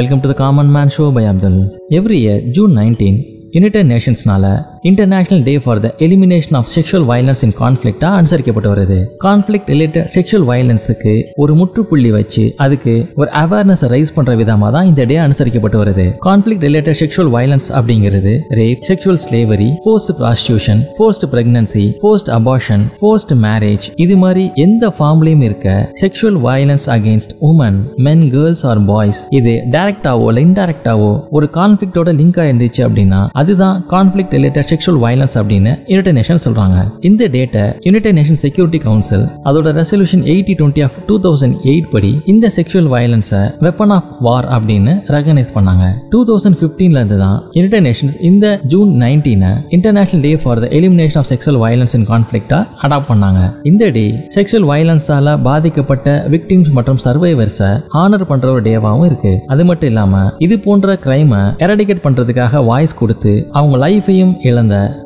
Welcome to the common man show by Abdul every year June nineteen United நேஷன்ஸ்னால international day for the elimination of sexual violence in கான்ஃபிளிக்டா அனுசரிக்கப்பட்டு வருது. Conflict related sexual வயலன்ஸுக்கு ஒரு முற்றுப்புள்ளி வச்சு அதுக்கு ஒரு awareness rice பண்ற விதமா தான் இந்த டே அனுசரிக்கப்பட்டு வருது. கான்ஃபிளிக் ரிலேட்டட் செக்ஷுவல் வயலன்ஸ் அப்படிங்கிறது rape sexual slavery forced prostitution forced pregnancy forced abortion forced marriage இது மாதிரி எந்த ஃபார்ம்லயும் இருக்க sexual violence against women men girls or boys இது டைரக்டாவோ இல்லை இன்டைரக்டாவோ ஒரு கான்ஃபிளிக்டோட லிங்க் இருந்துச்சு அப்படின்னா அதுதான் கான்ஃபிளிக் ரிலேட்டட் செக்ஷுவல் வயலன்ஸ் அப்படின்னு யுனைடெட் நேஷன் சொல்றாங்க. இந்த டேட்டை யுனைடெட் நேஷன் செக்யூரிட்டி கவுன்சில் அதோட resolution eighty twenty of two thousand eight படி இந்த செக்ஷுவல் வயலன்ஸை வெப்பன் ஆஃப் வார் அப்படின்னு ரெகனைஸ் பண்ணாங்க. டூ தௌசண்ட் ஃபிஃப்டீன்ல இருந்து தான் யுனைடெட் நேஷன்ஸ் இந்த June நைன்டீனை international day for the elimination of sexual violence in கான்ஃபிளிக்டா adopt பண்ணாங்க. இந்த டே செக்ஷுவல் வயலன்ஸால பாதிக்கப்பட்ட விக்டிம்ஸ் மற்றும் சர்வைவர்ஸை ஹானர் பண்ற ஒரு டேவாகவும் இருக்கு. அது மட்டும் இல்லாம இது போன்ற கிரைமை எரடிகேட் பண்றதுக்காக வாய்ஸ் கொடுத்து அவங்க லைஃபையும் இழந்த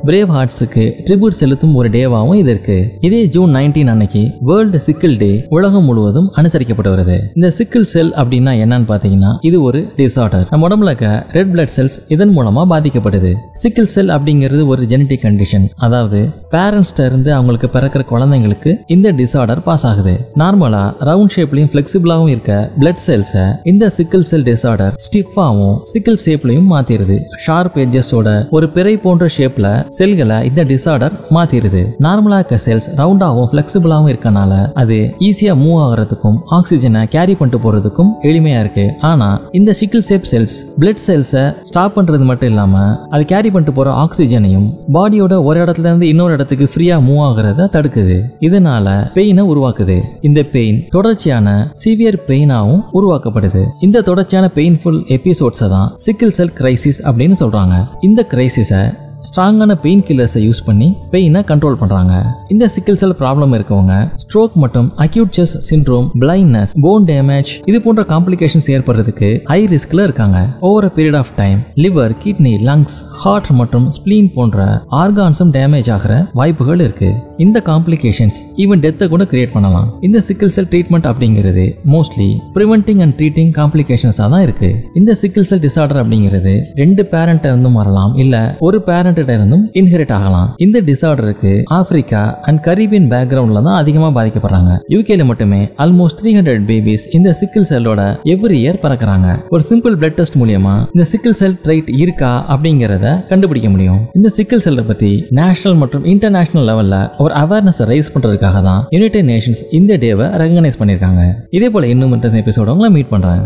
பிரேவ் ஹார்ட்ஸுக்கு ட்ரிபியூட் செலுத்தும் ஒரு டேவாகவும் இது இருக்கு. இதே ஜூன் நைன்டீன் அன்னைக்கு வேர்ல்டு சிக்கிள் டே உலகம் முழுவதும் அனுசரிக்கப்பட்டு வருது. இந்த சிக்கிள் செல் அப்படின்னா என்னன்னு பாத்தீங்கன்னா இது ஒரு டிசார்டர் நம்ம உடம்புல இருக்க ரெட் பிளட் செல்ஸ் இதன் மூலமா பாதிக்கப்படுது. சிக்கிள் செல் அப்படிங்கிறது ஒரு ஜெனட்டிக் கண்டிஷன் அதாவது பேரண்ட்ஸ்ட இருந்து அவங்களுக்கு பிறக்கிற குழந்தைங்களுக்கு இந்த டிசார்டர் பாஸ் ஆகுது. நார்மலா ரவுண்ட் ஷேப்லயும் பிளெக்சிபிளாவும் இருக்க பிளட் செல்ஸை இந்த சிக்கிள் செல் டிசார்டர் ஸ்டிஃபாவும் சிக்கிள் ஷேப்லயும் மாத்திருது. ஷார்ப் எட்ஜஸோட ஒரு பிறை போன்ற ஷேப்ல செல்களை இந்த டிசார்டர் மாத்திருது. நார்மலா இருக்க செல்ஸ் ரவுண்டாகவும் பிளெக்சிபிளாகவும் இருக்கனால அது ஈஸியா மூவ் ஆகுறதுக்கும் ஆக்சிஜனை கேரி பண்ணிட்டு போறதுக்கும் எளிமையா இருக்கு. ஆனா இந்த சிக்கிள் ஷேப் செல்ஸ் பிளட் செல்ஸை ஸ்டாப் பண்றது மட்டும் இல்லாம அது கேரி பண்ணிட்டு போற ஆக்சிஜனையும் பாடியோட ஒரு இடத்துல இருந்து இன்னொரு இடத்துக்கு ஃப்ரீயா மூவ் ஆகுறத தடுக்குது. இதனால பெயினை உருவாக்குது. இந்த பெயின் தொடர்ச்சியான சிவியர் பெயினாகவும் உருவாக்கப்படுது. இந்த தொடர்ச்சியான பெயின்ஃபுல் எபிசோட்ஸை தான் சிக்கிள் செல் கிரைசிஸ் அப்படின்னு சொல்றாங்க. இந்த கிரைசிஸை ஸ்ட்ராங்கான பெயின் கில்லர்ஸை யூஸ் பண்ணி பெயினை கண்ட்ரோல் பண்ணுறாங்க இந்த சிக்கல் செல் ப்ராப்ளம் இருக்கவங்க ஸ்ட்ரோக் மற்றும் acute chest syndrome blindness bone damage இது போன்ற காம்ப்ளிகேஷன்ஸ் ஏற்படுறதுக்கு ஹை ரிஸ்கில் இருக்காங்க. Over period of time liver kidney lungs heart மற்றும் ஸ்பிளீன் போன்ற ஆர்கான்ஸும் டேமேஜ் ஆகிற வாய்ப்புகள் இருக்கு. இந்த காம்ப்ளிகேஷன்ஸ் ஈவன் டெத்தை கூட கிரியேட் பண்ணலாம். இந்த சிக்கிள் செல் ட்ரீட்மெண்ட் அப்படிங்கிறது மோஸ்ட்லி ப்ரிவென்டிங் அண்ட் ட்ரீட்டிங் காம்ப்ளிகேஷன்ஸாக தான் இருக்கு. இந்த சிக்கிள் செல் டிசார்டர் அப்படிங்கிறது ரெண்டு பேரண்ட்டை இருந்தும் வரலாம் இல்லை ஒரு பேரண்ட் இருந்தும் இன்ஹெரிட் ஆகலாம். இந்த டிசார்டருக்கு ஆப்பிரிக்கா அண்ட் கரீபியன் பேக்ரவுண்ட்ல தான் அதிகமா பாதிக்கப்படுறாங்க. யூகேல மட்டுமே ஆல்மோஸ்ட் த்ரீ ஹண்ட்ரட் பேபிஸ் இந்த சிக்கிள் செல்லோட எவ்ரி இயர் பறக்குறாங்க. ஒரு சிம்பிள் பிளட் டெஸ்ட் மூலியமா இந்த சிக்கிள் செல் ட்ரைட் இருக்கா அப்படிங்கறத கண்டுபிடிக்க முடியும். இந்த சிக்கிள் செல்லை பத்தி நேஷனல் மற்றும் இன்டர்நேஷனல் லெவல்ல ஒரு அவேர்னஸ் ரைஸ் பண்றதுக்காக தான் யுனைடெட் நேஷன்ஸ் இந்த டேவை ரெகனைஸ் பண்ணிருக்காங்க இதே போல இன்னும் இன்ட்ரெஸ்ட் எபிசோட உங்களை மீட் பண்றேன்.